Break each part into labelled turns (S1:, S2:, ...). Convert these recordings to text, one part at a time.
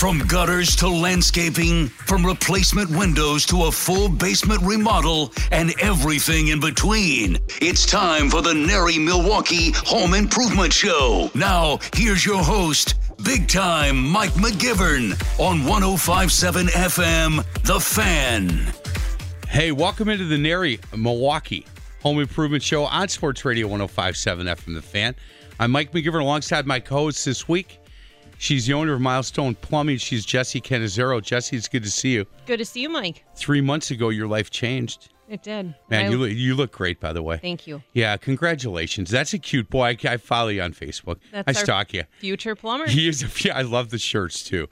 S1: From gutters to landscaping, from replacement windows to a full basement remodel, and everything in between. It's time for the NARI Milwaukee Home Improvement Show. Now, here's your host, big time Mike McGivern on 1057 FM, The Fan.
S2: Hey, welcome into the NARI Milwaukee Home Improvement Show on Sports Radio 1057 FM The Fan. I'm Mike McGivern alongside my co host this week. She's the owner of Milestone Plumbing. She's Jesse Canizero. Jesse, it's good to see you.
S3: Good to see you, Mike.
S2: Three months ago, your life changed.
S3: It did.
S2: Man,
S3: I-
S2: you look, you look great, by the way.
S3: Thank you.
S2: Yeah, congratulations. That's a cute boy. I, I follow you on Facebook.
S3: That's
S2: I stalk you.
S3: Future plumber.
S2: He is. A, yeah, I love the shirts too.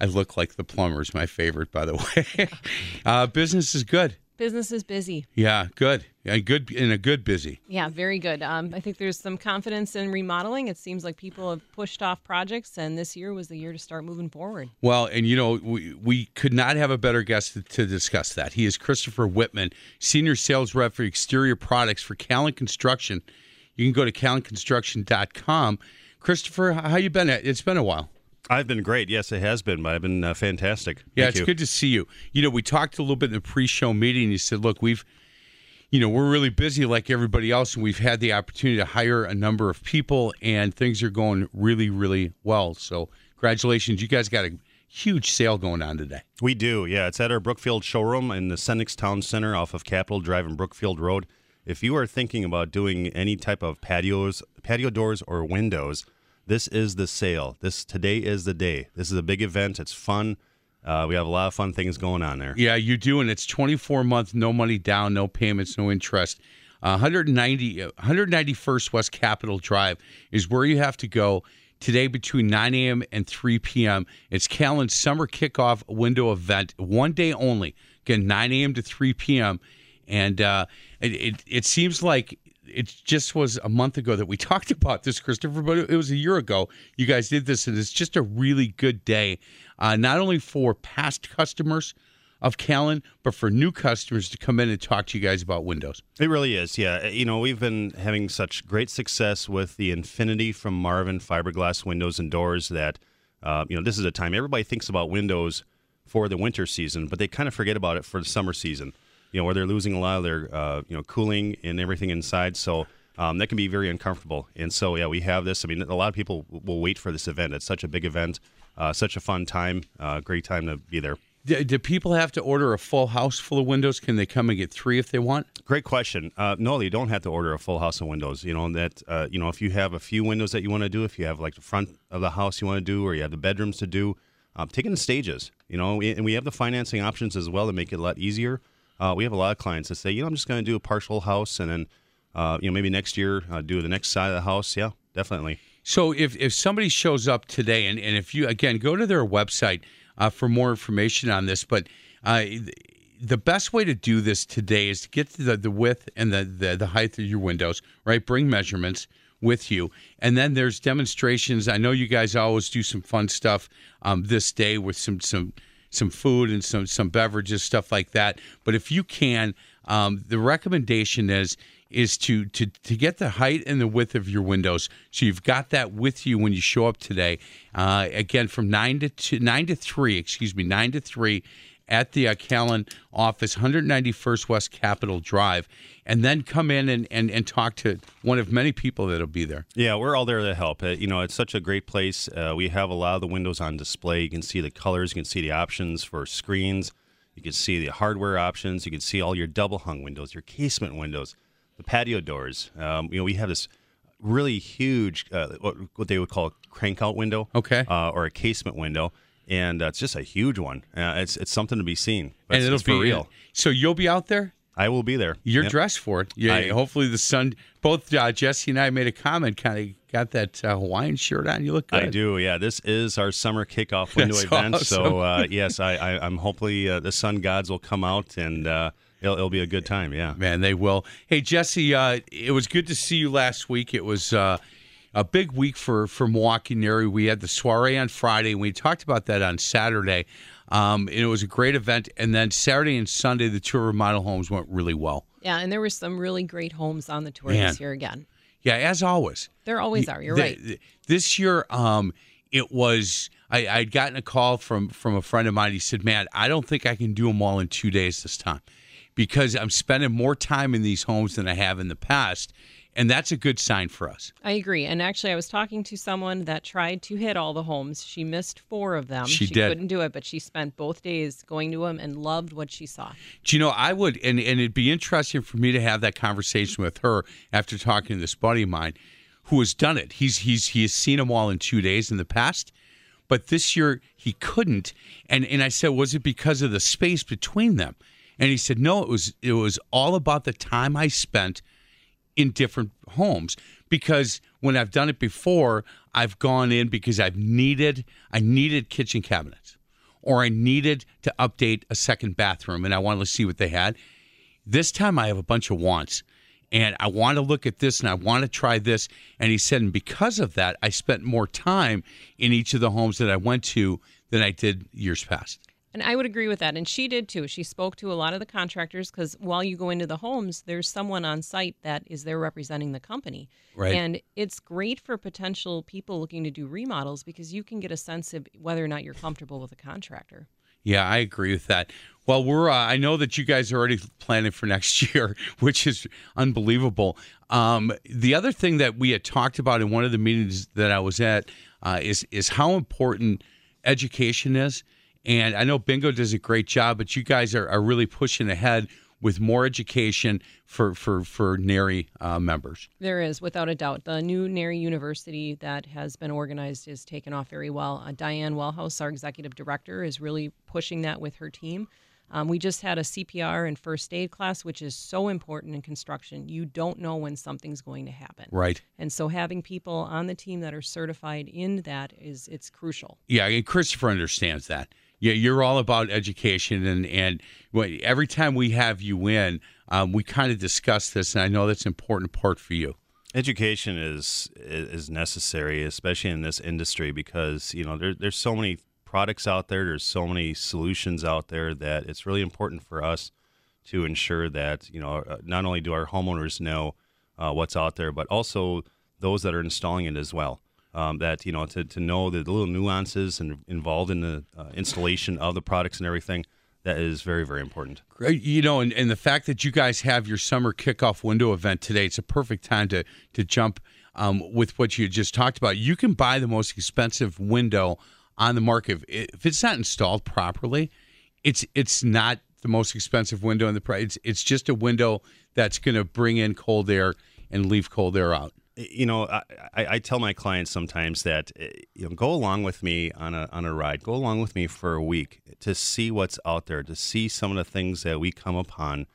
S2: I look like the plumber's my favorite, by the way. uh, business is good.
S3: Business is busy.
S2: Yeah, good. Yeah, good in a good busy.
S3: Yeah, very good. Um, I think there's some confidence in remodeling. It seems like people have pushed off projects, and this year was the year to start moving forward.
S2: Well, and you know, we, we could not have a better guest to, to discuss that. He is Christopher Whitman, Senior Sales Rep for Exterior Products for Callan Construction. You can go to callanconstruction.com. Christopher, how you been? It's been a while.
S4: I've been great. Yes, it has been. I've been uh, fantastic.
S2: Yeah,
S4: Thank
S2: it's
S4: you.
S2: good to see you. You know, we talked a little bit in the pre-show meeting. You said, "Look, we've, you know, we're really busy like everybody else, and we've had the opportunity to hire a number of people, and things are going really, really well. So, congratulations! You guys got a huge sale going on today.
S4: We do. Yeah, it's at our Brookfield showroom in the Sendik's Town Center off of Capitol Drive and Brookfield Road. If you are thinking about doing any type of patios, patio doors or windows, this is the sale. This today is the day. This is a big event. It's fun. Uh, we have a lot of fun things going on there.
S2: Yeah, you do, and it's 24 month, no money down, no payments, no interest. Uh, 190, uh, 191st West Capitol Drive is where you have to go today between 9 a.m. and 3 p.m. It's Callan's summer kickoff window event, one day only. Again, 9 a.m. to 3 p.m. And uh, it, it it seems like it just was a month ago that we talked about this, Christopher, but it was a year ago. You guys did this, and it's just a really good day, uh, not only for past customers of Callan, but for new customers to come in and talk to you guys about Windows.
S4: It really is, yeah. You know, we've been having such great success with the Infinity from Marvin fiberglass windows and doors that, uh, you know, this is a time everybody thinks about windows for the winter season, but they kind of forget about it for the summer season. You know, where they're losing a lot of their, uh, you know, cooling and everything inside. So um, that can be very uncomfortable. And so, yeah, we have this. I mean, a lot of people will wait for this event. It's such a big event, uh, such a fun time, uh, great time to be there.
S2: Do, do people have to order a full house full of windows? Can they come and get three if they want?
S4: Great question. Uh, no, they don't have to order a full house of windows. You know that. Uh, you know if you have a few windows that you want to do, if you have like the front of the house you want to do, or you have the bedrooms to do, um, in stages. You know, and we have the financing options as well to make it a lot easier. Uh, we have a lot of clients that say, you know, I'm just going to do a partial house, and then, uh, you know, maybe next year uh, do the next side of the house. Yeah, definitely.
S2: So if, if somebody shows up today, and, and if you, again, go to their website uh, for more information on this, but uh, the best way to do this today is to get the, the width and the, the, the height of your windows, right? Bring measurements with you. And then there's demonstrations. I know you guys always do some fun stuff um, this day with some, some, some food and some, some beverages, stuff like that. But if you can, um, the recommendation is is to to to get the height and the width of your windows, so you've got that with you when you show up today. Uh, again, from nine to two, nine to three, excuse me, nine to three, at the uh, Callan office, 191st West Capitol Drive, and then come in and, and and talk to one of many people that'll be there.
S4: Yeah, we're all there to help. Uh, you know, it's such a great place. Uh, we have a lot of the windows on display. You can see the colors, you can see the options for screens, you can see the hardware options, you can see all your double hung windows, your casement windows, the patio doors. Um, you know, we have this really huge, uh, what, what they would call a crank out window,
S2: Okay.
S4: uh, or a casement window. And uh, it's just a huge one. Uh, it's it's something to be seen. But
S2: and
S4: it's,
S2: it'll be
S4: real.
S2: So you'll be out there.
S4: I will be there.
S2: You're
S4: Yep.
S2: dressed for it. Yeah.
S4: I-
S2: hopefully the sun. Both uh, Jesse and I made a comment. Kind of got that uh, Hawaiian shirt on. You look good.
S4: I do, yeah. This is our summer kickoff window
S2: That's
S4: event.
S2: awesome.
S4: So, uh, yes, I, I, I'm hopefully uh, the sun gods will come out and uh, it'll, it'll be a good time. Yeah.
S2: Man, they will. Hey, Jesse, uh, it was good to see you last week. It was uh, a big week for, for Milwaukee NARI. We had the soiree on Friday, and we talked about that on Saturday. Um, and it was a great event. And then Saturday and Sunday, the tour of model homes went really well.
S3: Yeah, and there were some really great homes on the tour
S2: Man.
S3: this year again.
S2: Yeah, as always.
S3: There always are. You're
S2: The-
S3: right.
S2: th- This year, um, it was. I, I'd gotten a call from from a friend of mine. He said, "Man, I don't think I can do them all in two days this time, because I'm spending more time in these homes than I have in the past, and that's a good sign for us."
S3: I agree. And actually, I was talking to someone that tried to hit all the homes. She missed four of them.
S2: She did.
S3: couldn't do it, but she spent both days going to them and loved what she saw.
S2: Do you know, I would, and, and it'd be interesting for me to have that conversation with her after talking to this buddy of mine who has done it. He's he's he has seen them all in two days in the past, but this year he couldn't. And and I said, was it because of the space between them? And he said, no, it was it was all about the time I spent in different homes because when I've done it before, I've gone in because I've needed I needed kitchen cabinets or I needed to update a second bathroom and I wanted to see what they had. This time I have a bunch of wants and I want to look at this and I want to try this. And he said, and because of that, I spent more time in each of the homes that I went to than I did years past.
S3: And I would agree with that. And she did too. She spoke to a lot of the contractors because while you go into the homes, there's someone on site that is there representing the company.
S2: Right.
S3: And it's great for potential people looking to do remodels because you can get a sense of whether or not you're comfortable with a contractor.
S2: Yeah, I agree with that. Well, we're uh, I know that you guys are already planning for next year, which is unbelievable. Um, the other thing that we had talked about in one of the meetings that I was at uh, is is how important education is. And I know Bingo does a great job, but you guys are, are really pushing ahead with more education for for for NARI uh, members.
S3: There is, without a doubt. The new NARI University that has been organized is taken off very well. Uh, Diane Wellhouse, our executive director, is really pushing that with her team. Um, we just had a CPR and first aid class, which is so important in construction. You don't know when something's going to happen.
S2: Right.
S3: And so having people on the team that are certified in that is it's crucial.
S2: Yeah, and Christopher understands that. Yeah, you're all about education, and and every time we have you in, um, we kind of discuss this, and I know that's an important part for you.
S4: Education is is necessary, especially in this industry, because you know there, there's so many products out there, there's so many solutions out there that it's really important for us to ensure that you know uh, not only do our homeowners know uh, what's out there, but also those that are installing it as well. Um, that you know to, to know the little nuances and involved in the uh, installation of the products and everything that is very very important.
S2: Great. You know, and, and the fact that you guys have your summer kickoff window event today, it's a perfect time to to jump um, with what you just talked about. You can buy the most expensive window on the market if, it's not installed properly. It's it's not the most expensive window in the price. It's, it's just a window that's going to bring in cold air and leave cold air out.
S4: You know, I, I tell my clients sometimes that eh, you know, go along with me on a on a ride. Go along with me for a week to see what's out there, to see some of the things that we come upon.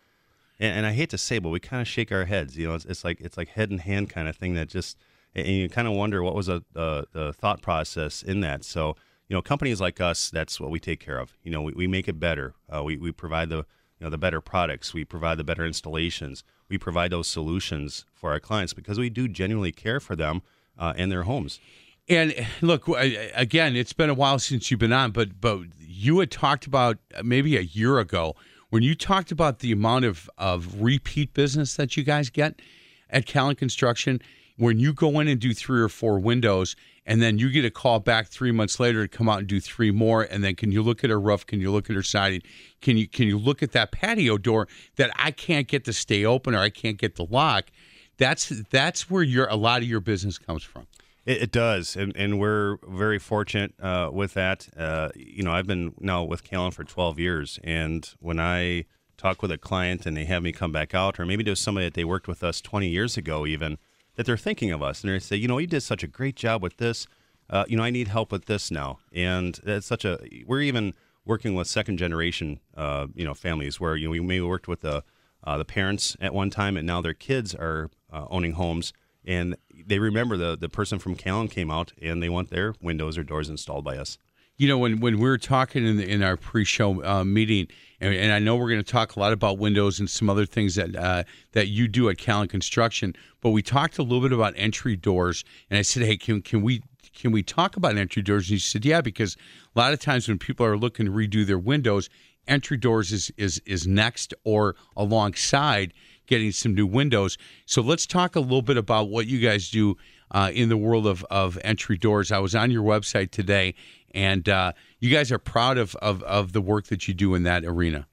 S4: And, and I hate to say, but we kind of shake our heads. You know, it's, it's like it's like head in hand kind of thing that just, and you kind of wonder what was a, the the thought process in that. So you know, companies like us, that's what we take care of. You know, we, we make it better. Uh, we we provide the you know the better products. We provide the better installations. We provide those solutions for our clients because we do genuinely care for them uh, and their homes.
S2: And look, again, it's been a while since you've been on, but but you had talked about uh, maybe a year ago when you talked about the amount of of repeat business that you guys get at Callan Construction. When you go in and do three or four windows, and then you get a call back three months later to come out and do three more, and then can you look at her roof? Can you look at her siding? Can you can you look at that patio door that I can't get to stay open or I can't get to lock? That's that's where your a lot of your business comes from.
S4: It, it does, and, and we're very fortunate uh, with that. Uh, you know, I've been now with Callan for 12 years, and when I talk with a client and they have me come back out, or maybe there's somebody that they worked with us 20 years ago, even that they're thinking of us, and they say, you know, you did such a great job with this. Uh, you know, I need help with this now, and that's such a. We're even working with second generation, uh, you know, families where you know we may have worked with a uh, the parents at one time, and now their kids are uh, owning homes, and they remember the the person from Callan came out and they want their windows or doors installed by us.
S2: You know, when, when we were talking in, the, in our pre-show uh, meeting, and, and I know we're going to talk a lot about windows and some other things that uh, that you do at Callan Construction, but we talked a little bit about entry doors, and I said, hey, can can we can we talk about entry doors? And you said, yeah, because a lot of times when people are looking to redo their windows, entry doors is is is next or alongside getting some new windows. So let's talk a little bit about what you guys do uh, in the world of, of entry doors. I was on your website today, and uh, you guys are proud of, of, of the work that you do in that arena.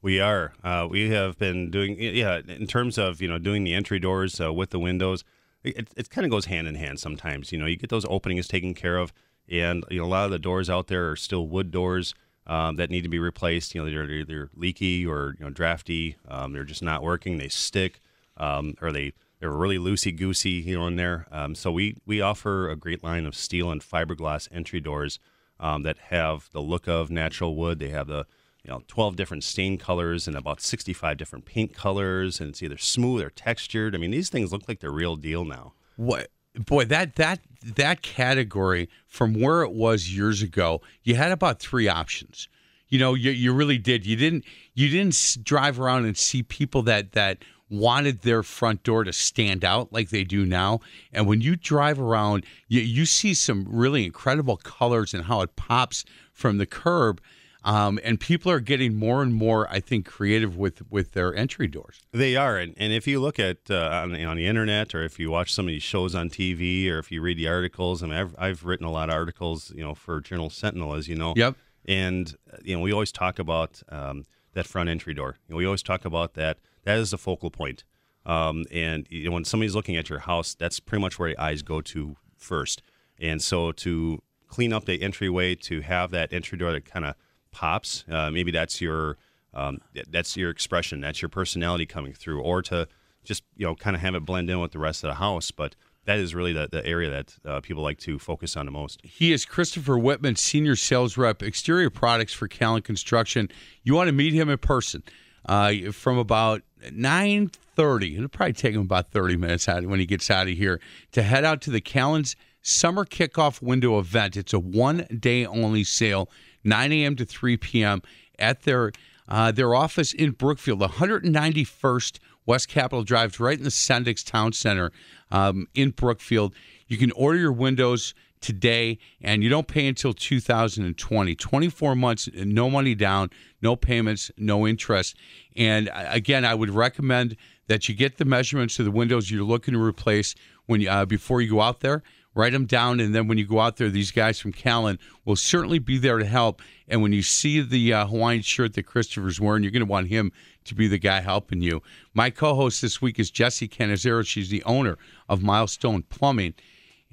S4: We are. Uh, we have been doing, yeah, in terms of, you know, doing the entry doors uh, with the windows, it, it kind of goes hand in hand sometimes. You know, you get those openings taken care of, and, you know, a lot of the doors out there are still wood doors. Um, that need to be replaced. You know, they're either leaky or you know drafty. Um, they're just not working. They stick, um, or they they're really loosey goosey. You know, in there. Um, so we we offer a great line of steel and fiberglass entry doors um, that have the look of natural wood. They have the you know 12 different stain colors and about 65 different paint colors, and it's either smooth or textured. I mean, these things look like the real deal now.
S2: What boy that that that category from where it was years ago you had about three options you know you, you really did you didn't you didn't drive around and see people that that wanted their front door to stand out like they do now and when you drive around you, you see some really incredible colors and how it pops from the curb um, and people are getting more and more, I think, creative with with their entry doors.
S4: They are, and, and if you look at uh, on, on the internet, or if you watch some of these shows on TV, or if you read the articles, I mean, I've I've written a lot of articles, you know, for Journal Sentinel, as you know.
S2: Yep.
S4: And you know, we always talk about um, that front entry door. You know, we always talk about that. That is the focal point. Um, and you know, when somebody's looking at your house, that's pretty much where your eyes go to first. And so to clean up the entryway, to have that entry door that kind of pops. Uh, maybe that's your um, that's your expression, that's your personality coming through, or to just you know kind of have it blend in with the rest of the house. But that is really the, the area that uh, people like to focus on the most.
S2: He is Christopher Whitman, Senior Sales Rep, Exterior Products for Callan Construction. You want to meet him in person uh, from about 9.30. It'll probably take him about 30 minutes out when he gets out of here to head out to the Callan's Summer Kickoff Window event. It's a one-day only sale 9 a.m. to 3 p.m. at their uh, their office in Brookfield, 191st West Capitol Drive, right in the Sendik's Town Center um, in Brookfield. You can order your windows today, and you don't pay until 2020. 24 months, no money down, no payments, no interest. And uh, again, I would recommend that you get the measurements of the windows you're looking to replace when you, uh, before you go out there write them down, and then when you go out there, these guys from Callan will certainly be there to help. And when you see the uh, Hawaiian shirt that Christopher's wearing, you're going to want him to be the guy helping you. My co-host this week is Jesse Canizero. She's the owner of Milestone Plumbing,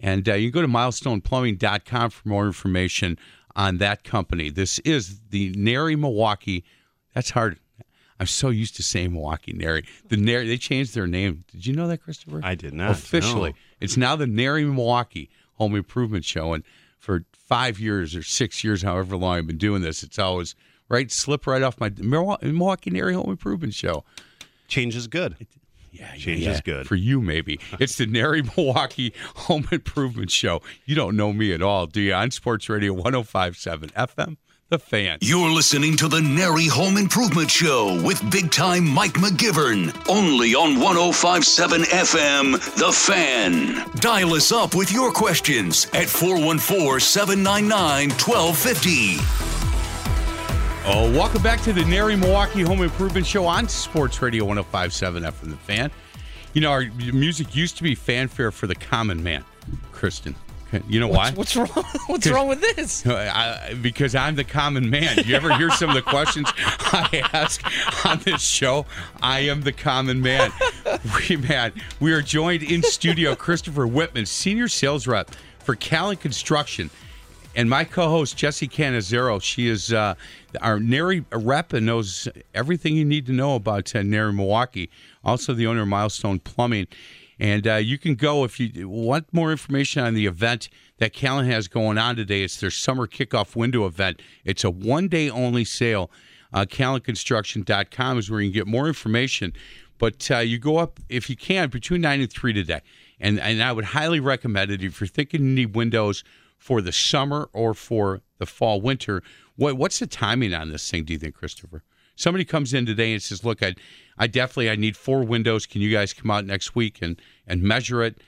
S2: and uh, you can go to milestoneplumbing.com for more information on that company. This is the NARI Milwaukee. That's hard. I'm so used to saying Milwaukee NARI. The NARI, they changed their name. Did you know that, Christopher?
S4: I did not.
S2: Officially.
S4: No.
S2: It's now the NARI Milwaukee Home Improvement Show. And for five years or six years, however long I've been doing this, it's always right, slip right off my Milwaukee NARI Home Improvement Show.
S4: Change is good.
S2: Yeah,
S4: change
S2: yeah,
S4: is good
S2: for you. Maybe it's the NARI Milwaukee Home Improvement Show. You don't know me at all, do you? On Sports Radio 105.7 FM the fan.
S1: You're listening to the NARI Home Improvement Show with big time Mike McGivern, only on 1057 FM, The Fan. Dial us up with your questions at 414 799 1250.
S2: Oh, welcome back to the NARI Milwaukee Home Improvement Show on Sports Radio 1057 FM, The Fan. You know, our music used to be fanfare for the common man, Kristen. You know why?
S5: What's, what's wrong? What's wrong with this?
S2: I, because I'm the common man. You ever hear some of the questions I ask on this show? I am the common man. we man, we are joined in studio Christopher Whitman, senior sales rep for Callan Construction, and my co-host Jessie Canizero. She is uh, our NARI rep and knows everything you need to know about uh, NARI Milwaukee. Also, the owner of Milestone Plumbing. And uh, you can go if you want more information on the event that Callan has going on today. It's their summer kickoff window event. It's a one day only sale. Uh, CallanConstruction.com is where you can get more information. But uh, you go up, if you can, between 9 and 3 today. And, and I would highly recommend it if you're thinking you need windows for the summer or for the fall, winter. What, what's the timing on this thing, do you think, Christopher? Somebody comes in today and says, look, I, I definitely I need four windows. Can you guys come out next week and, and measure it?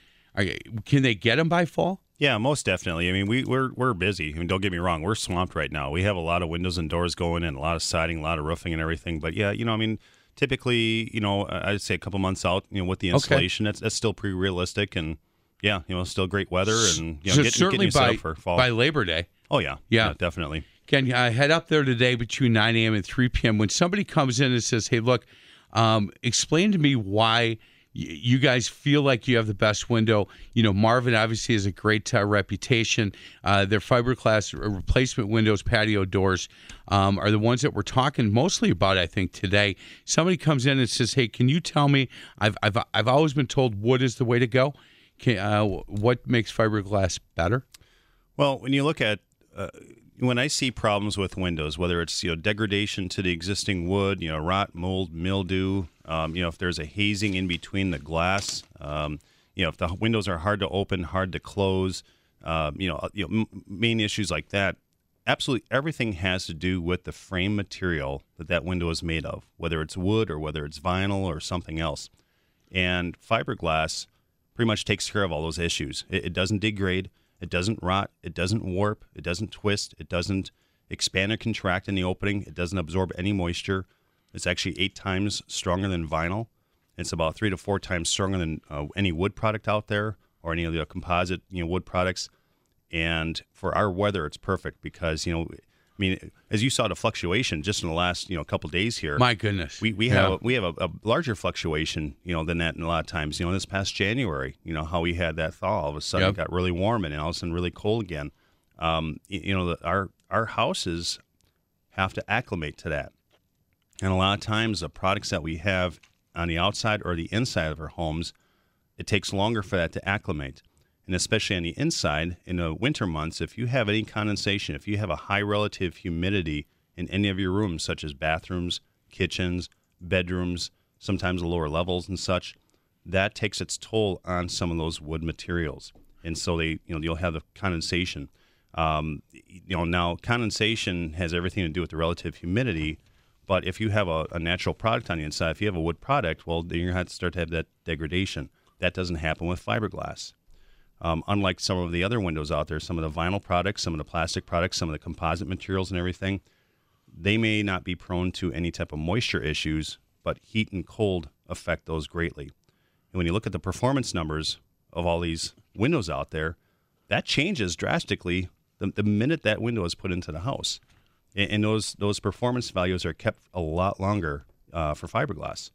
S2: Can they get them by fall?
S4: Yeah, most definitely. I mean, we, we're we're busy. I mean, don't get me wrong, we're swamped right now. We have a lot of windows and doors going in, a lot of siding, a lot of roofing and everything. But yeah, you know, I mean, typically, you know, I'd say a couple months out, you know, with the installation, that's that's still pretty realistic, and yeah, you know, still great weather, and you know,
S2: so
S4: getting,
S2: certainly
S4: getting
S2: by,
S4: for fall.
S2: by Labor Day.
S4: oh yeah,
S2: Yeah.
S4: definitely.
S2: Can I head up there today between 9 a.m. and 3 p.m. When somebody comes in and says, "Hey, look, um, explain to me why you guys feel like you have the best window." You know, Marvin obviously has a great uh, reputation. Uh, their fiberglass replacement windows, patio doors, um, are the ones that we're talking mostly about. I think today, somebody comes in and says, "Hey, can you tell me? I've I've I've always been told wood is the way to go. Can, uh, what makes fiberglass better?"
S4: Well, when you look at uh, when I see problems with windows, whether it's you know degradation to the existing wood, you know rot, mold, mildew, um, you know if there's a hazing in between the glass, um, you know if the windows are hard to open, hard to close, um, you know, uh, you know m- main issues like that. Absolutely everything has to do with the frame material that that window is made of, whether it's wood or whether it's vinyl or something else. And fiberglass pretty much takes care of all those issues. It, it doesn't degrade, it doesn't rot, it doesn't warp, it doesn't twist, it doesn't expand or contract in the opening, it doesn't absorb any moisture. It's actually eight times stronger than vinyl. It's about three to four times stronger than uh, any wood product out there or any of the composite you know wood products. And for our weather, it's perfect because you know, I mean, as you saw the fluctuation just in the last you know couple days here.
S2: My goodness,
S4: We we
S2: Yeah.
S4: have a, we have a, a larger fluctuation, you know, than that. in a lot of times, you know, this past January, you know, how we had that thaw, all of a sudden
S2: Yep.
S4: it got really warm and all of a sudden really cold again. Um, y- you know, the, our our houses have to acclimate to that, and a lot of times the products that we have on the outside or the inside of our homes, it takes longer for that to acclimate. And especially on the inside, in the winter months, if you have any condensation, if you have a high relative humidity in any of your rooms, such as bathrooms, kitchens, bedrooms, sometimes the lower levels and such, that takes its toll on some of those wood materials. And so they, you know, you'll have the condensation. Um, you know, now condensation has everything to do with the relative humidity. But if you have a, a natural product on the inside, if you have a wood product, well, then you're going to have to start to have that degradation. That doesn't happen with fiberglass. Um, unlike some of the other windows out there, some of the vinyl products, some of the plastic products, some of the composite materials and everything, they may not be prone to any type of moisture issues, but heat and cold affect those greatly. And when you look at the performance numbers of all these windows out there, that changes drastically the, the minute that window is put into the house. And, and those those performance values are kept a lot longer uh, for fiberglass.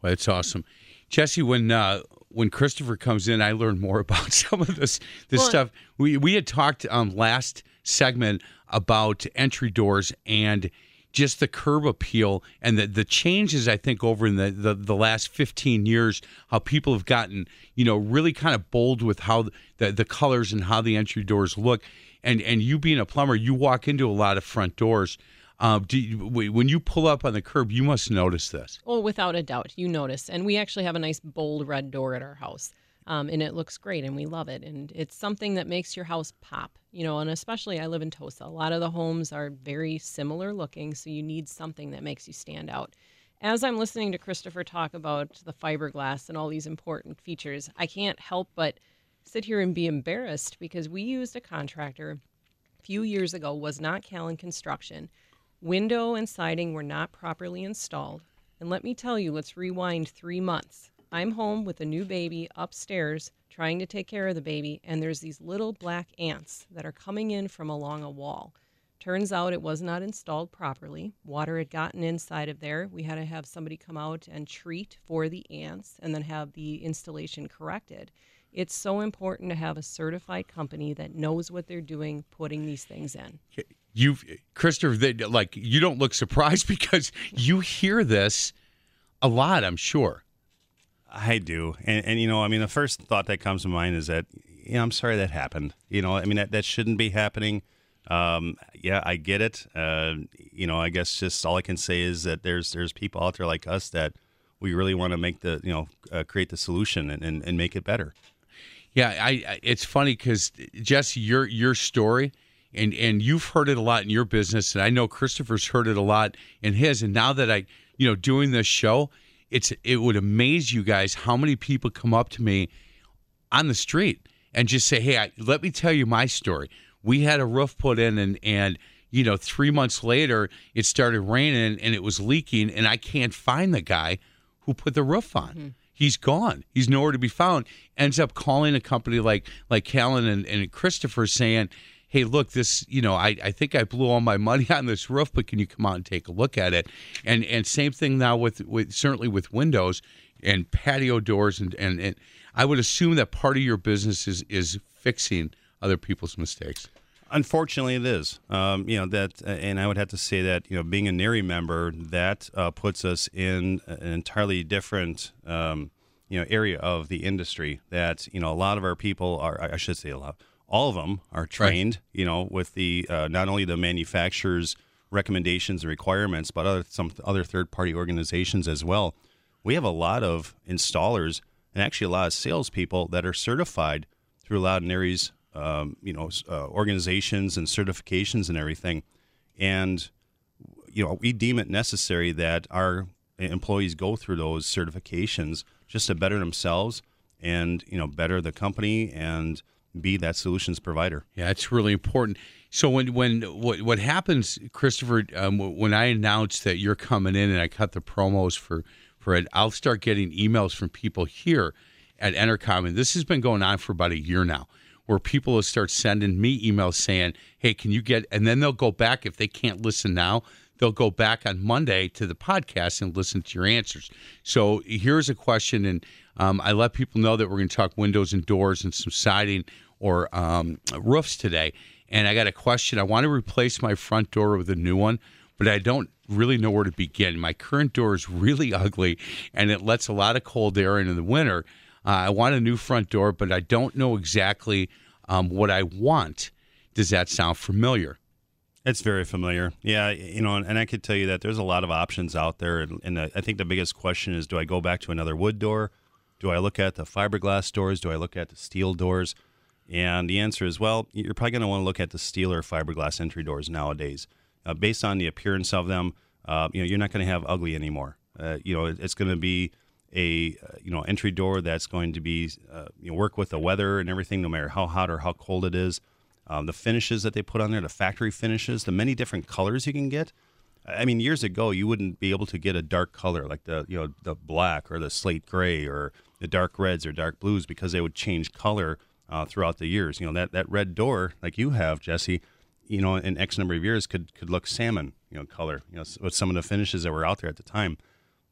S2: Well, that's awesome, Jesse. When uh, when Christopher comes in, I learn more about some of this this
S3: Well-
S2: stuff. We we had talked um, last segment about entry doors and just the curb appeal and the, the changes I think over in the, the, the last 15 years, how people have gotten, you know, really kind of bold with how the, the colors and how the entry doors look. And and you being a plumber, you walk into a lot of front doors. Do you, when you pull up on the curb, you must notice this.
S3: Oh, without a doubt, you notice. And we actually have a nice bold red door at our house. Um, and it looks great and we love it. And it's something that makes your house pop, you know, and especially I live in Tosa. A lot of the homes are very similar looking, so you need something that makes you stand out. As I'm listening to Christopher talk about the fiberglass and all these important features, I can't help but sit here and be embarrassed because we used a contractor a few years ago, was not Callan Construction. Window and siding were not properly installed. And let me tell you, let's rewind three months. I'm home with a new baby upstairs trying to take care of the baby, and there's these little black ants that are coming in from along a wall. Turns out it was not installed properly. Water had gotten inside of there. We had to have somebody come out and treat for the ants and then have the installation corrected. It's so important to have a certified company that knows what they're doing putting these things in.
S2: You Christopher that like you don't look surprised because you hear this a lot I'm sure
S4: I do, and and you know, I mean, the first thought that comes to mind is that, you know, I'm sorry that happened. You know, I mean, that that shouldn't be happening. Um, yeah, I get it. Uh, you know, I guess just all I can say is that there's there's people out there like us that we really want to make the you know uh, create the solution and, and, and make it better.
S2: Yeah, I, I it's funny because Jesse, your your story, and and you've heard it a lot in your business, and I know Christopher's heard it a lot in his. And now that I, you know, doing this show, it's it would amaze you guys how many people come up to me on the street and just say, "Hey, I, let me tell you my story. We had a roof put in, and and you know, three months later, it started raining and it was leaking, and I can't find the guy who put the roof on."
S3: Mm-hmm.
S2: He's gone. He's nowhere to be found. Ends up calling a company like like Callan and, and Christopher saying, hey, look, this, you know, I, I think I blew all my money on this roof, but can you come out and take a look at it? And and same thing now with, with certainly with windows and patio doors and, and, and I would assume that part of your business is is fixing other people's mistakes.
S4: Unfortunately, it is. Um, you know that, and I would have to say that you know, being a NARI member, that uh, puts us in an entirely different um, you know area of the industry. That you know, a lot of our people are, I should say, a lot, all of them are trained. Right. You know, with the uh, not only the manufacturer's recommendations and requirements, but other some other third party organizations as well. We have a lot of installers and actually a lot of salespeople that are certified through Loud NARI's um, you know, uh, organizations and certifications and everything. And, you know, we deem it necessary that our employees go through those certifications just to better themselves and, you know, better the company and be that solutions provider.
S2: Yeah, it's really important. So when when what what happens, Christopher, um, when I announce that you're coming in and I cut the promos for for it, I'll start getting emails from people here at Entercom, and this has been going on for about a year now where people will start sending me emails saying, "Hey, can you get?" And then they'll go back if they can't listen now. They'll go back on Monday to the podcast and listen to your answers. So here's a question, and um, I let people know that we're going to talk windows and doors and some siding or um, roofs today. And I got a question. I want to replace my front door with a new one, but I don't really know where to begin. My current door is really ugly, and it lets a lot of cold air in in the winter. Uh, I want a new front door, but I don't know exactly um, what I want. Does that sound familiar?
S4: It's very familiar. Yeah, you know, and I could tell you that there's a lot of options out there. And I think the biggest question is do I go back to another wood door? Do I look at the fiberglass doors? Do I look at the steel doors? And the answer is well, you're probably going to want to look at the steel or fiberglass entry doors nowadays. Uh, based on the appearance of them, uh, you know, you're not going to have ugly anymore. Uh, you know, it's going to be a uh, you know entry door that's going to be uh, you know work with the weather and everything, no matter how hot or how cold it is. Um, the finishes that they put on there, the factory finishes, the many different colors you can get. I mean, years ago you wouldn't be able to get a dark color like the you know the black or the slate gray or the dark reds or dark blues because they would change color uh, throughout the years. You know that that red door like you have, Jesse. You know, in X number of years could could look salmon, you know, color. You know, with some of the finishes that were out there at the time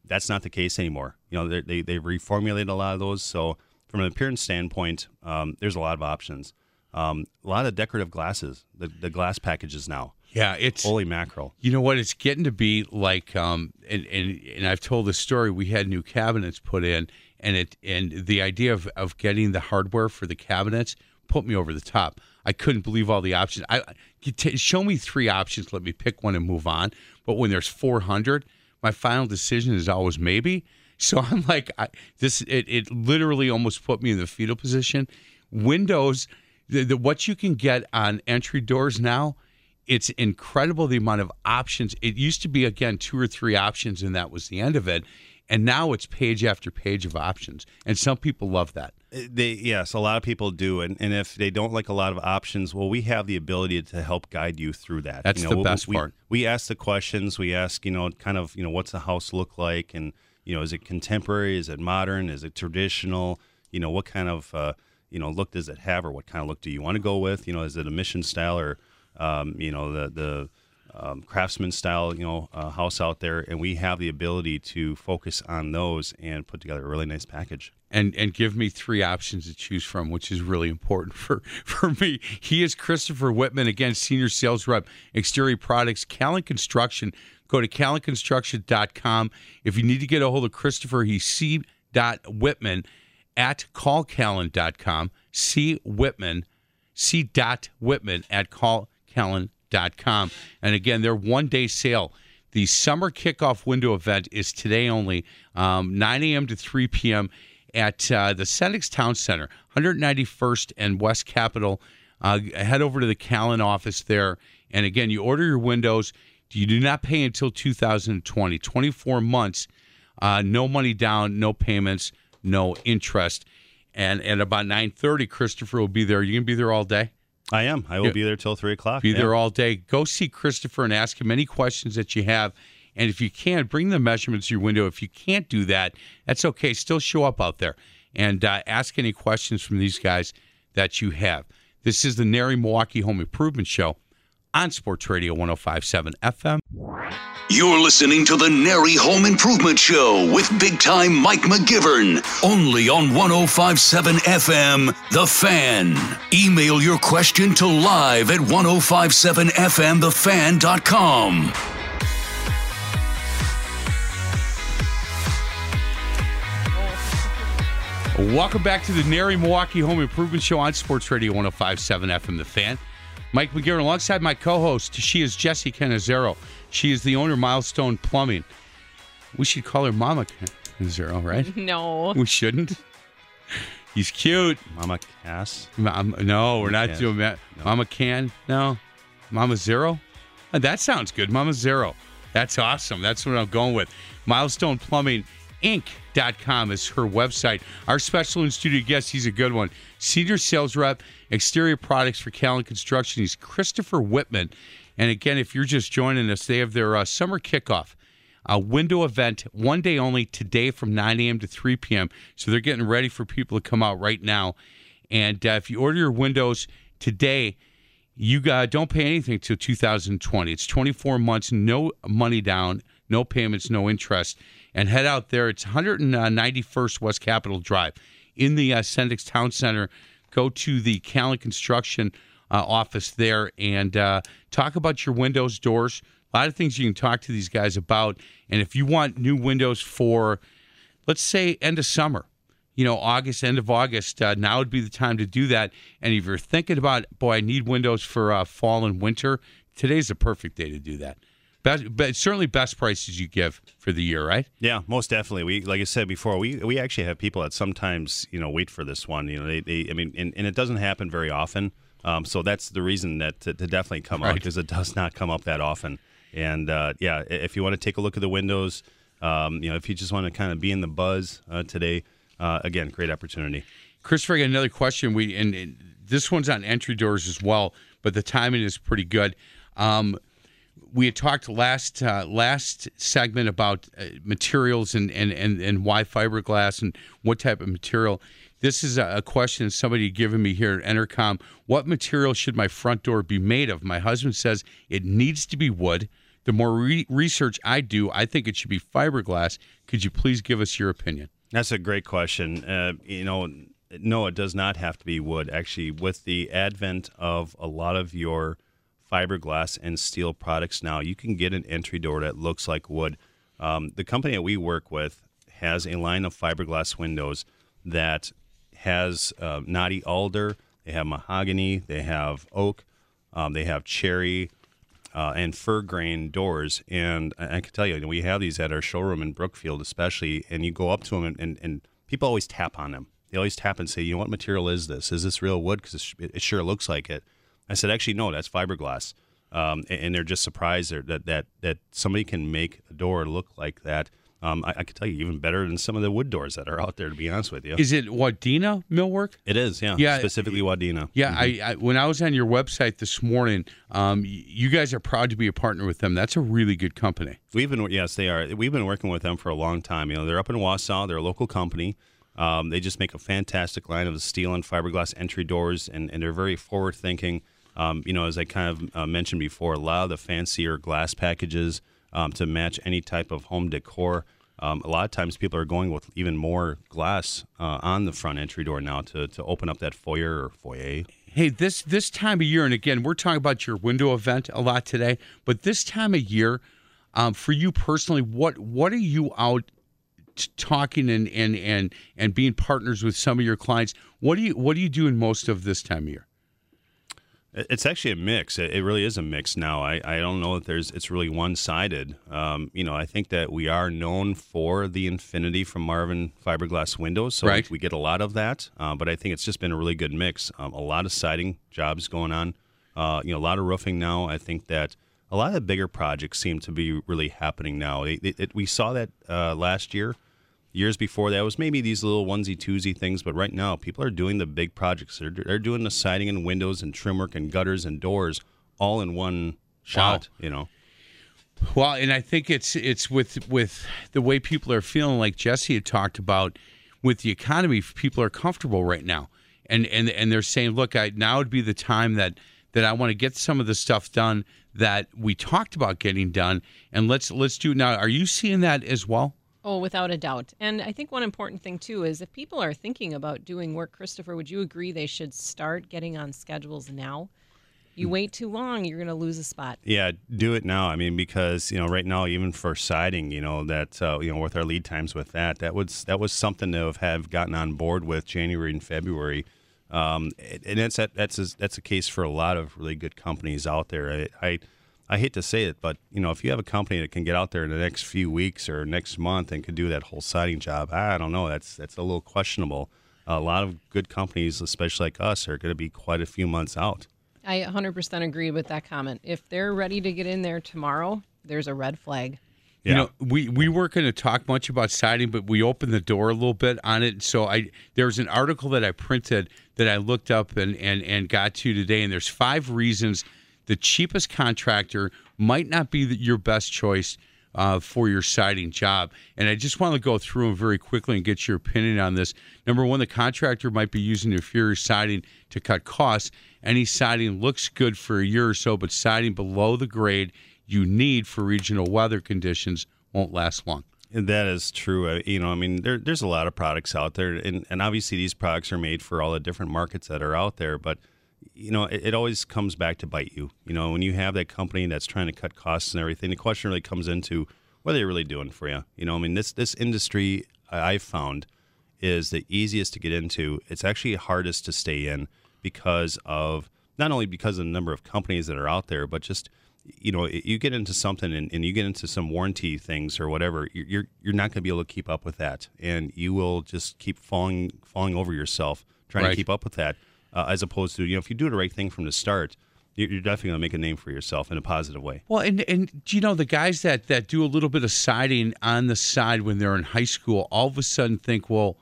S4: that's not the case anymore. You know, they they reformulated a lot of those. So from an appearance standpoint, um, there's a lot of options. Um, a lot of decorative glasses, the, the glass packages now.
S2: Yeah, it's
S4: holy mackerel.
S2: You know what? It's getting to be like, um, and, and and I've told the story. We had new cabinets put in, and it and the idea of, of getting the hardware for the cabinets put me over the top. I couldn't believe all the options. I t- show me three options, let me pick one and move on. But when there's 400, my final decision is always maybe. So I'm like, I, this it, it literally almost put me in the fetal position. Windows, the, the, what you can get on entry doors now, it's incredible the amount of options. It used to be again two or three options, and that was the end of it. And now it's page after page of options, and some people love that.
S4: Uh, they yes, a lot of people do, and, and if they don't like a lot of options, well, we have the ability to help guide you through that.
S2: That's
S4: you know,
S2: the best
S4: we,
S2: part.
S4: We ask the questions. We ask, you know, kind of, you know, what's the house look like, and you know, is it contemporary? Is it modern? Is it traditional? You know, what kind of uh, you know look does it have, or what kind of look do you want to go with? You know, is it a mission style or um, you know the the um, craftsman style, you know, uh, house out there, and we have the ability to focus on those and put together a really nice package.
S2: And and give me three options to choose from, which is really important for for me. He is Christopher Whitman, again, senior sales rep, exterior products, Callan Construction. Go to CallanConstruction.com. If you need to get a hold of Christopher, he's C. Whitman at callcallan.com. C. Whitman, C. Whitman at call callan.com. And again, their one day sale. The summer kickoff window event is today only, um, 9 a.m. to 3 p.m. at uh, the Sendik's Town Center, 191st and West Capitol. Uh, head over to the Callan office there. And again, you order your windows. You do not pay until 2020, 24 months, uh, no money down, no payments, no interest. And at about 9:30, Christopher will be there. You can be there all day.
S4: I am. I will be there till three o'clock.
S2: Be
S4: yeah.
S2: there all day. Go see Christopher and ask him any questions that you have. And if you can't bring the measurements of your window. If you can't do that, that's okay. Still show up out there and uh, ask any questions from these guys that you have. This is the NARI Milwaukee Home Improvement Show on Sports Radio 1057 FM.
S1: You're listening to the NARI Home Improvement Show with big time Mike McGivern. Only on 1057 FM, The Fan. Email your question to live at 1057FMTheFan.com.
S2: Welcome back to the NARI Milwaukee Home Improvement Show on Sports Radio 1057 FM The Fan. Mike McGivern alongside my co-host. She is Jessie Canizero. She is the owner of Milestone Plumbing. We should call her Mama Zero, right?
S3: No.
S2: we shouldn't. He's cute.
S4: Mama Cass.
S2: Mom, no, we're not
S4: Can.
S2: doing that. Mama Can? No. Mama Zero? Uh, That sounds good. Mama Zero. That's awesome. That's what I'm going with. Milestone Plumbing Inc.com is her website. Our special in studio guest, he's a good one. Senior sales rep, exterior products for Callan Construction. He's Christopher Whitman. And again, if you're just joining us, they have their uh, summer kickoff a window event, one day only today from 9 a.m. to 3 p.m. So they're getting ready for people to come out right now. And uh, if you order your windows today, you uh, don't pay anything till 2020. It's 24 months, no money down, no payments, no interest. And head out there. It's 191st West Capitol Drive in the uh, Sendik's Town Center. Go to the Callan Construction uh, office there and uh, talk about your windows, doors. A lot of things you can talk to these guys about. And if you want new windows for, let's say, end of summer, you know, August, end of August, uh, now would be the time to do that. And if you're thinking about, boy, I need windows for uh, fall and winter, today's the perfect day to do that. Best, but certainly best prices you give for the year, right?
S4: Yeah, most definitely. We, like I said before, we we actually have people that sometimes you know wait for this one. You know, they, they I mean, and, and it doesn't happen very often. Um, so that's the reason that to, to definitely come up because it does not come up that often. And uh, yeah, if you want to take a look at the windows, um, you know, if you just want to kind of be in the buzz uh, today, uh, again, great opportunity.
S2: Christopher, I got another question. We and, and this one's on entry doors as well, but the timing is pretty good. Um, we had talked last uh, last segment about uh, materials and, and, and, and why fiberglass and what type of material. This is a, question somebody given me here at Entercom. What material should my front door be made of? My husband says it needs to be wood. The more re- research I do, I think it should be fiberglass. Could you please give us your opinion?
S4: That's a great question. Uh, you know, no, it does not have to be wood. Actually, with the advent of a lot of your fiberglass and steel products now, you can get an entry door that looks like wood. Um, the company that we work with has a line of fiberglass windows that has uh, knotty alder, they have mahogany, they have oak, um, they have cherry, uh, and fir grain doors. And I, I can tell you, we have these at our showroom in Brookfield, especially. And you go up to them, and, and, and people always tap on them. They always tap and say, "You know what material is this? Is this real wood? Because it, it sure looks like it." I said, "Actually, no, that's fiberglass." Um, and, and they're just surprised that, that that that somebody can make a door look like that. Um, I, I can tell you, even better than some of the wood doors that are out there. To be honest with you,
S2: Is it Wadena millwork?
S4: it is, yeah,
S2: Yeah,
S4: specifically Wadena.
S2: Yeah, I, I when I was on your website this morning, um, you guys are proud to be a partner with them. That's a really good company.
S4: We've been yes, they are. We've been working with them for a long time. You know, they're up in Wausau. They're a local company. Um, they just make a fantastic line of steel and fiberglass entry doors, and, and they're very forward thinking. Um, you know, as I kind of uh, mentioned before, a lot of the fancier glass packages um, to match any type of home decor. Um, a lot of times, people are going with even more glass uh, on the front entry door now to, to open up that foyer or foyer.
S2: Hey, this this time of year, and again, we're talking about your window event a lot today. But this time of year, um, for you personally, what what are you out talking and, and and and being partners with some of your clients? What do you what are you doing most of this time of year?
S4: It's actually a mix. It, really is a mix now. I, I don't know that there's it's really one sided. Um, you know, I think that we are known for the Infinity from Marvin fiberglass windows, so
S2: Right.
S4: we, we get a lot of that. Uh, but I think it's just been a really good mix. Um, a lot of siding jobs going on. Uh, you know, a lot of roofing now. I think that a lot of the bigger projects seem to be really happening now. It, it, it- we saw that uh, last year. Years before that was maybe these little onesie twosie things, but right now people are doing the big projects. They're, they're doing the siding and windows and trim work and gutters and doors all in one shot. You know,
S2: Well, and I think it's it's with with the way people are feeling, like Jesse had talked about, with the economy. People are comfortable right now, and and and they're saying, look, I, now would be the time that that I want to get some of the stuff done that we talked about getting done, and let's let's do it now. Are you seeing that as well?
S3: Oh, without a doubt. And I think one important thing too is if people are thinking about doing work, Christopher, would you agree they should start getting on schedules now? You wait too long, you're going to lose a spot.
S4: yeah, do it now. I mean, because you know, right now, even for siding, you know that uh, you know with our lead times with that, that was that was something to have, gotten on board with January and February. Um, and that's that, that's a, that's a case for a lot of really good companies out there. I, I I hate to say it, but you know, if you have a company that can get out there in the next few weeks or next month and can do that whole siding job, I don't know. That's that's a little questionable. A lot of good companies, especially like us, are going to be quite a few months out.
S3: I 100% agree with that comment. If they're ready to get in there tomorrow, there's a red flag.
S2: You know, we, we weren't going to talk much about siding, but we opened the door a little bit on it. So I there was an article that I printed that I looked up and, and, and got to today, and there's five reasons the cheapest contractor might not be your best choice uh, for your siding job. And I just want to go through them very quickly and get your opinion on this. Number one, the contractor might be using inferior siding to cut costs. Any siding looks good for a year or so, but siding below the grade you need for regional weather conditions won't last long.
S4: And That is true. Uh, you know, I mean, there, there's a lot of products out there, and, and obviously these products are made for all the different markets that are out there. But you know, it, it always comes back to bite you. You know, when you have that company that's trying to cut costs and everything, the question really comes into what are they really doing for you? You know, I mean, this this industry I've found is the easiest to get into. It's actually hardest to stay in because of not only because of the number of companies that are out there, but just you know, you get into something and, and you get into some warranty things or whatever, you're you're, you're not going to be able to keep up with that, and you will just keep falling falling over yourself trying
S2: Right.
S4: to keep up with that, uh, as opposed to you know, if you do the right thing from the start, you're, definitely going to make a name for yourself in a positive way.
S2: Well, and and do you know the guys that that do a little bit of siding on the side when they're in high school, all of a sudden think, well,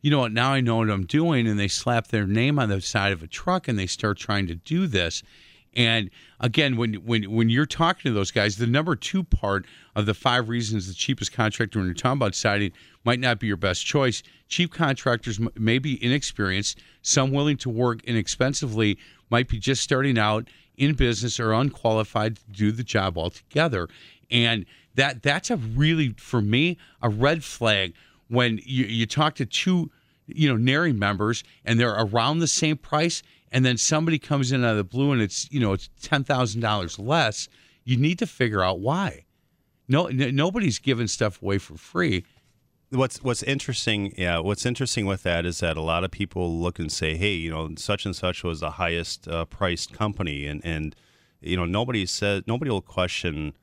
S2: you know what? Now I know what I'm doing, and they slap their name on the side of a truck and they start trying to do this. And again, when when when you're talking to those guys, the number two part of the five reasons the cheapest contractor when you're talking about siding might not be your best choice. Cheap contractors may be inexperienced. Some willing to work inexpensively might be just starting out in business or unqualified to do the job altogether. And that that's a really for me a red flag when you, you talk to two you know NARI members and they're around the same price and then somebody comes in out of the blue and it's you know it's ten thousand dollars less you need to figure out why no n- nobody's giving stuff away for free
S4: What's what's interesting, yeah. What's interesting with that is that a lot of people look and say, "Hey, you know, such and such was the highest uh, priced company," and and you know, nobody said nobody will question.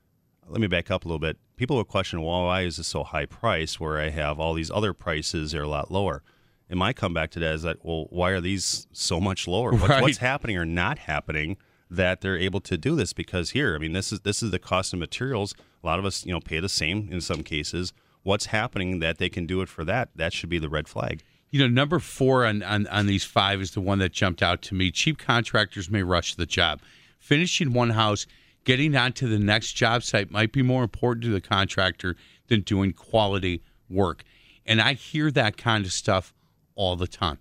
S4: Let me back up a little bit. People will question, "Well, why is this so high price? Where I have all these other prices are a lot lower." And my comeback to that is that, well, why are these so much lower?
S2: Right.
S4: What's happening or not happening that they're able to do this? Because here, I mean, this is this is the cost of materials. A lot of us, you know, pay the same in some cases. What's happening that they can do it for that? That should be the red flag.
S2: you know number four on, on on these five is the one that jumped out to me cheap contractors may rush the job finishing one house getting on to the next job site might be more important to the contractor than doing quality work and i hear that kind of stuff all the time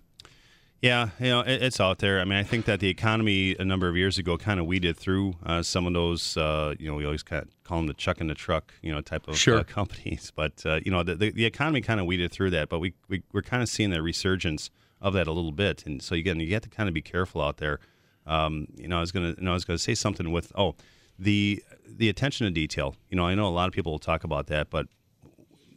S4: Yeah, you know, it, it's out there. I mean, I think that the economy a number of years ago kind of weeded through uh, some of those. Uh, you know, we always kind of call them the chuck in the truck, you know, type of
S2: Sure.
S4: uh, companies. But uh, you know, the, the, the economy kind of weeded through that. But we, we we're kind of seeing the resurgence of that a little bit. And so again, you have to kind of be careful out there. Um, you know, I was gonna, you know, I was gonna say something with oh, the the attention to detail. You know, I know a lot of people will talk about that, but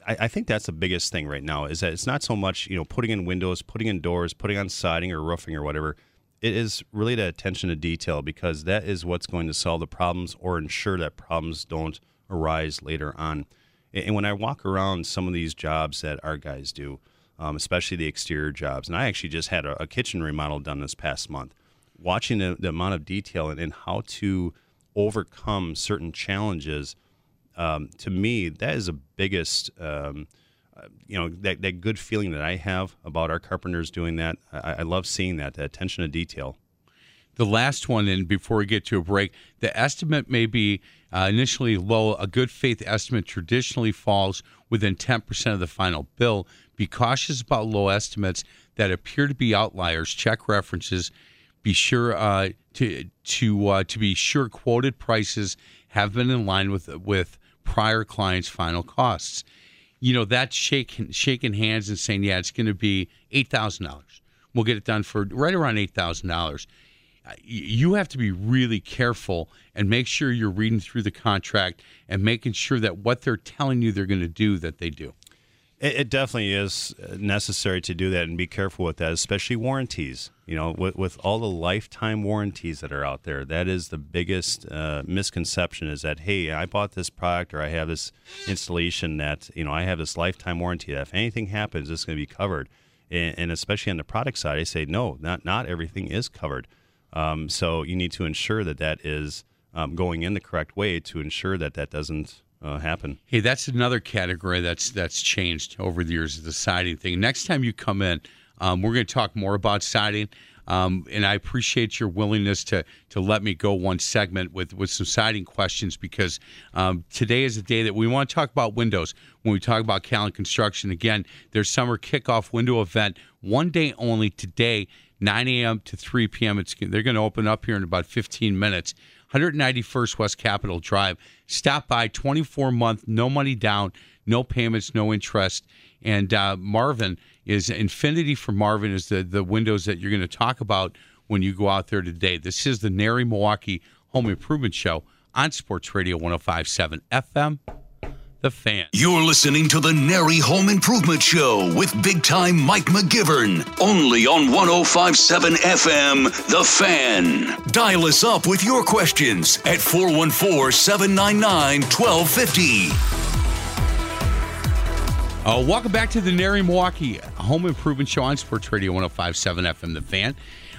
S4: I, I think that's the biggest thing right now is that it's not so much you know putting in windows, putting in doors, putting on siding or roofing or whatever. it is really the attention to detail because that is what's going to solve the problems or ensure that problems don't arise later on. And when I walk around some of these jobs that our guys do, um, especially the exterior jobs, and I actually just had a, a kitchen remodel done this past month, watching the, the amount of detail and, and, how to overcome certain challenges, um, to me, that is the biggest. Um, uh, you know that, that good feeling that I have about our carpenters doing that. I, I love seeing that, the attention to detail.
S2: The last one, and before we get to a break, the estimate may be uh, initially low. A good faith estimate traditionally falls within 10% of the final bill. Be cautious about low estimates that appear to be outliers. Check references. Be sure uh, to to uh, to be sure quoted prices have been in line with with prior clients' final costs you know, that's shaking shaking hands and saying, yeah, it's going to be eight thousand dollars. We'll get it done for right around eight thousand dollars. You have to be really careful and make sure you're reading through the contract and making sure that what they're telling you they're going to do that they do.
S4: It, it, definitely is necessary to do that and be careful with that, especially warranties. You know, with, with all the lifetime warranties that are out there, that is the biggest uh, misconception is that, hey, I bought this product or I have this installation that, you know, I have this lifetime warranty that if anything happens, it's going to be covered. And, and, especially on the product side, I say, no, not, not everything is covered. Um, so you need to ensure that that is um, going in the correct way to ensure that that doesn't uh, happen.
S2: Hey, that's another category that's that's changed over the years. The siding thing. Next time you come in, um, we're going to talk more about siding. Um, and I appreciate your willingness to to let me go one segment with with some siding questions because um, today is a day that we want to talk about windows. When we talk about Callan Construction, again, their summer kickoff window event, one day only today, 9 a.m. to 3 p.m. It's they're going to open up here in about 15 minutes. 191st West Capitol Drive. Stop by, 24 month, no money down, no payments, no interest. And uh, Marvin is Infinity for Marvin is the the windows that you're going to talk about when you go out there today. This is the NARI Milwaukee Home Improvement Show on Sports Radio 105.7 FM the fan.
S1: You're listening to the NARI Home Improvement Show with big time Mike McGivern, only on 1057 FM, The Fan. Dial us up with your questions at 414 799 1250.
S2: Uh, welcome back to the NARI Milwaukee Home Improvement Show on Sports Radio 1057 FM, The Fan.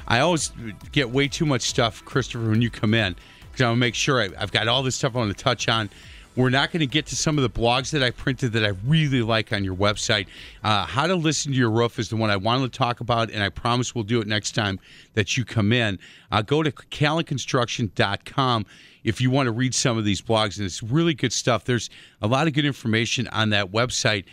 S2: I always get way too much stuff, Christopher, when you come in because I want to make sure I, I've got all this stuff I want to touch on. We're not going to get to some of the blogs that I printed that I really like on your website. Uh, How to listen to your roof is the one I wanted to talk about, and I promise we'll do it next time that you come in. Uh, go to callanconstruction.com if you want to read some of these blogs, and it's really good stuff. There's a lot of good information on that website,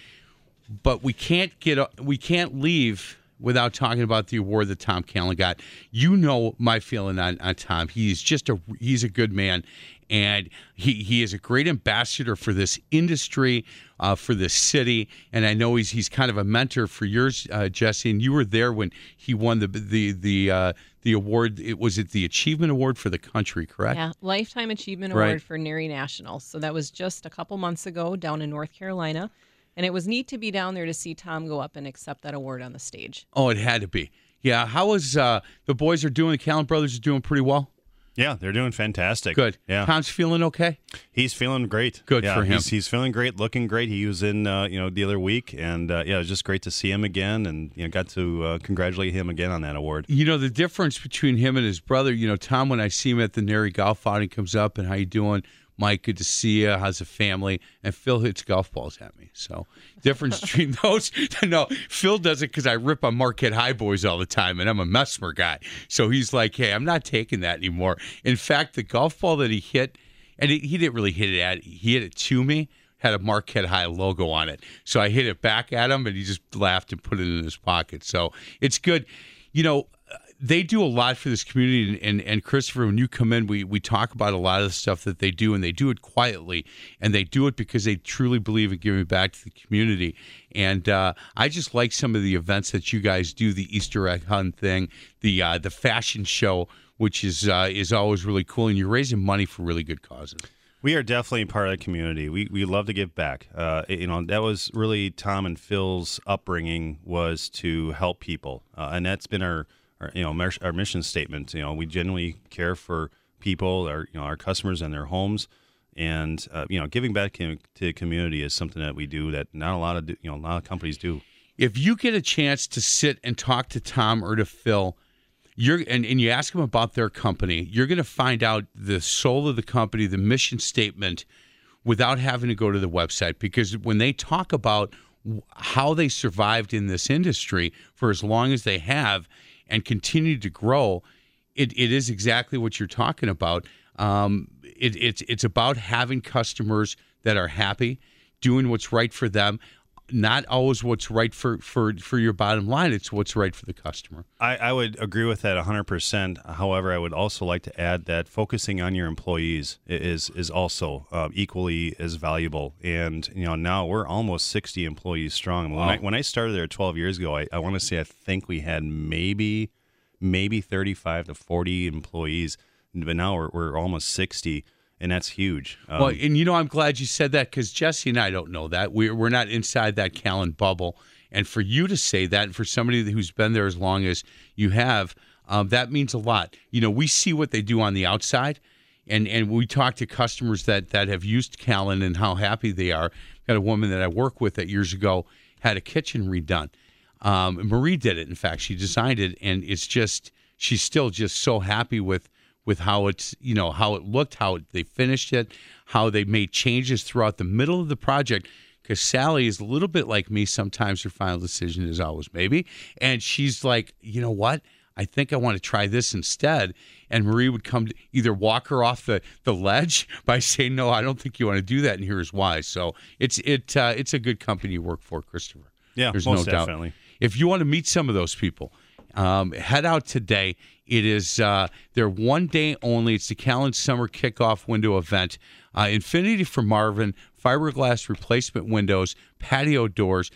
S2: but we can't get we can't leave without talking about the award that Tom Callan got. You know my feeling on, on Tom. He's just a he's a good man, and he he is a great ambassador for this industry, uh, for this city, and I know he's he's kind of a mentor for yours, uh, Jesse. And you were there when he won the the the uh, the award. It was it the Achievement Award for the country, correct?
S3: Yeah, Lifetime Achievement
S2: Right.
S3: Award for NARI National. So that was just a couple months ago down in North Carolina. And it was neat to be down there to see Tom go up and accept that award on the stage.
S2: Oh, it had to be. Yeah. How was uh, the boys are doing? The Callan brothers are doing pretty well.
S4: Yeah, they're doing fantastic.
S2: Good.
S4: Yeah,
S2: Tom's feeling okay.
S4: he's feeling great.
S2: Good
S4: yeah,
S2: for him.
S4: He's, he's feeling great, looking great. He was in, uh, you know, the other week, and uh, yeah, it was just great to see him again, and you know, got to uh, congratulate him again on that award.
S2: You know the difference between him and his brother. You know, Tom, when I see him at the NARI golf outing, comes up and how you doing, Mike? Good to see you. How's the family? And Phil hits golf balls at me. So difference between those. No, Phil does it because I rip on Marquette High boys all the time, and I'm a Messmer guy. So he's like, hey, I'm not taking that anymore. In fact, the golf ball that he hit, and he, he didn't really hit it at, he hit it to me. Had a Marquette High logo on it, so I hit it back at him, and he just laughed and put it in his pocket. So it's good, you know they do a lot for this community and, and, and christopher when you come in we, we talk about a lot of the stuff that they do and they do it quietly and they do it because they truly believe in giving back to the community and uh, i just like some of the events that you guys do the easter egg hunt thing the uh, the fashion show which is uh, is always really cool and you're raising money for really good causes
S4: We are definitely part of the community. We we love to give back. Uh, you know, that was really Tom and Phil's upbringing was to help people, uh, and that's been our our you know our mission statement. You know, we genuinely care for people, our you know our customers and their homes, and uh, you know, giving back to the community is something that we do that not a lot of you know a lot of companies do.
S2: If you get a chance to sit and talk to Tom or to Phil, you're and, and you ask them about their company, you're going to find out the soul of the company, the mission statement, without having to go to the website. Because when they talk about how they survived in this industry for as long as they have and continue to grow, it, it is exactly what you're talking about. Um, it, it's it's about having customers that are happy, doing what's right for them, not always what's right for for for your bottom line. It's what's right for the customer.
S4: I, I would agree with that 100%. However, I would also like to add that focusing on your employees is is also uh, equally as valuable. And you know, now we're almost 60 employees strong. When, I, when I started there 12 years ago, I, I want to say I think we had maybe maybe 35 to 40 employees, but now we're, we're almost 60. And that's huge. Um,
S2: well, and you know, I'm glad you said that because Jesse and I don't know that. We're we're not inside that Callan bubble, and for you to say that, and for somebody who's been there as long as you have, um, that means a lot. You know, we see what they do on the outside, and and we talk to customers that that have used Callan and how happy they are. Got a woman that I work with that years ago had a kitchen redone. Um, Marie did it. In fact, she designed it, and it's just she's still just so happy with with how it's you know how it looked, how they finished it, how they made changes throughout the middle of the project. Because Sally is a little bit like me. Sometimes her final decision is always maybe, and she's like, you know what? I think I want to try this instead. And Marie would come to either walk her off the, the ledge by saying, no, I don't think you want to do that, and here's why. So it's it uh, it's a good company you work for, Christopher.
S4: Yeah,
S2: There's
S4: most
S2: no doubt.
S4: definitely.
S2: If you want to meet some of those people, um, head out today. It is uh, their one day only. It's the Callan Summer Kickoff Window Event. Uh, Infinity for Marvin, fiberglass replacement windows, patio doors.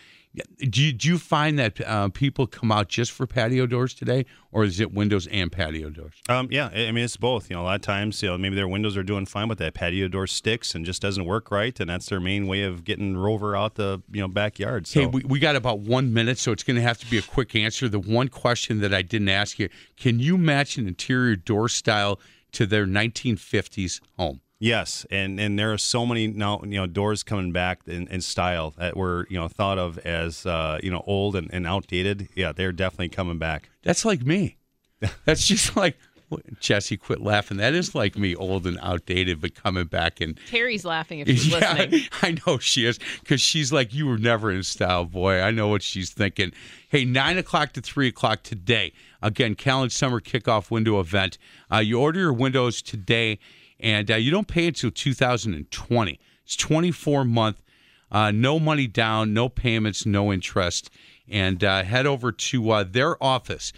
S2: Do you, do you find that uh, people come out just for patio doors today, or is it windows and patio doors?
S4: Um, yeah, I mean it's both. You know, a lot of times, you know, maybe their windows are doing fine, but that patio door sticks and just doesn't work right, and that's their main way of getting Rover out the you know backyard. So
S2: Hey, we, we got about one minute, so it's going to have to be a quick answer. The one question that I didn't ask you can you match an interior door style to their 1950s home?
S4: Yes, and and there are so many now you know doors coming back in, in style that were you know thought of as uh, you know old and, and outdated. Yeah, they're definitely coming back.
S2: That's like me. That's just like Jesse. Quit laughing. That is like me, old and outdated, but coming back and
S3: Terry's laughing if she's
S2: yeah,
S3: listening.
S2: I know she is because she's like you were never in style, boy. I know what she's thinking. Hey, nine o'clock to three o'clock today. Again, Callan Summer Kickoff Window Event. Uh, you order your windows today, and uh, you don't pay until 2020. It's 24 month, uh, no money down, no payments, no interest, and uh, head over to uh, their office.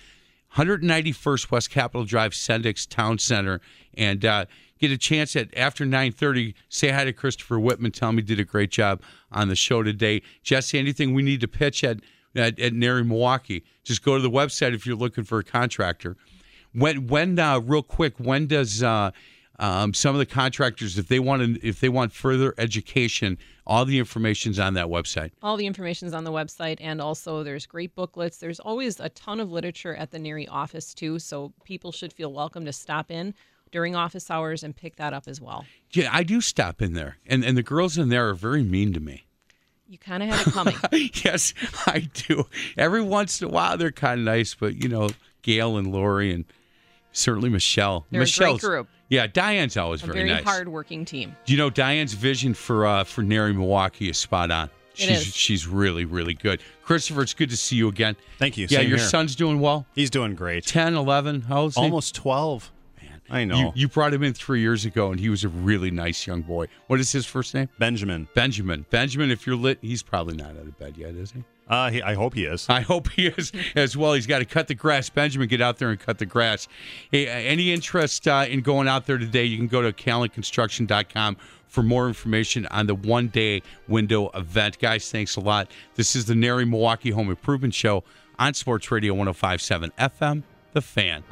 S2: 191st West Capitol Drive, Sendik's Town Center, and uh, get a chance at after 9:30. Say hi to Christopher Whitman. Tell him he did a great job on the show today. Jesse, anything we need to pitch at at, at NARI Milwaukee? Just go to the website if you're looking for a contractor. When when uh, real quick, when does um, some of the contractors, if they want to, if they want further education, all the information's on that website.
S3: All the information is on the website, and also there's great booklets. There's always a ton of literature at the NARI office too, so people should feel welcome to stop in during office hours and pick that up as well.
S2: Yeah, I do stop in there, and and the girls in there are very mean to me.
S3: You kind of had it coming.
S2: yes, I do. Every once in a while, they're kind of nice, but you know, Gail and Lori and certainly Michelle.
S3: They're a great group.
S2: Yeah, Diane's always
S3: a
S2: very,
S3: very
S2: nice.
S3: hard-working team.
S2: Do you know Diane's vision for uh, for NARI Milwaukee is spot on. She's
S3: is.
S2: she's really really good. Christopher, it's good to see you again.
S4: Thank you.
S2: Yeah,
S4: Same
S2: your
S4: here.
S2: son's doing well.
S4: He's doing great.
S2: 10, 11, how old?
S4: Almost twelve. Man, I know.
S2: You, you brought him in three years ago, and he was a really nice young boy. What is his first name?
S4: Benjamin.
S2: Benjamin. Benjamin, if you're lit, he's probably not out of bed yet, is he?
S4: Uh, he, I hope he is.
S2: I hope he is as well. He's got to cut the grass. Benjamin, get out there and cut the grass. Hey, any interest uh, in going out there today, you can go to callanconstruction.com for more information on the one day window event. Guys, thanks a lot. This is the NARI Milwaukee Home Improvement Show on Sports Radio 1057 FM, The Fan.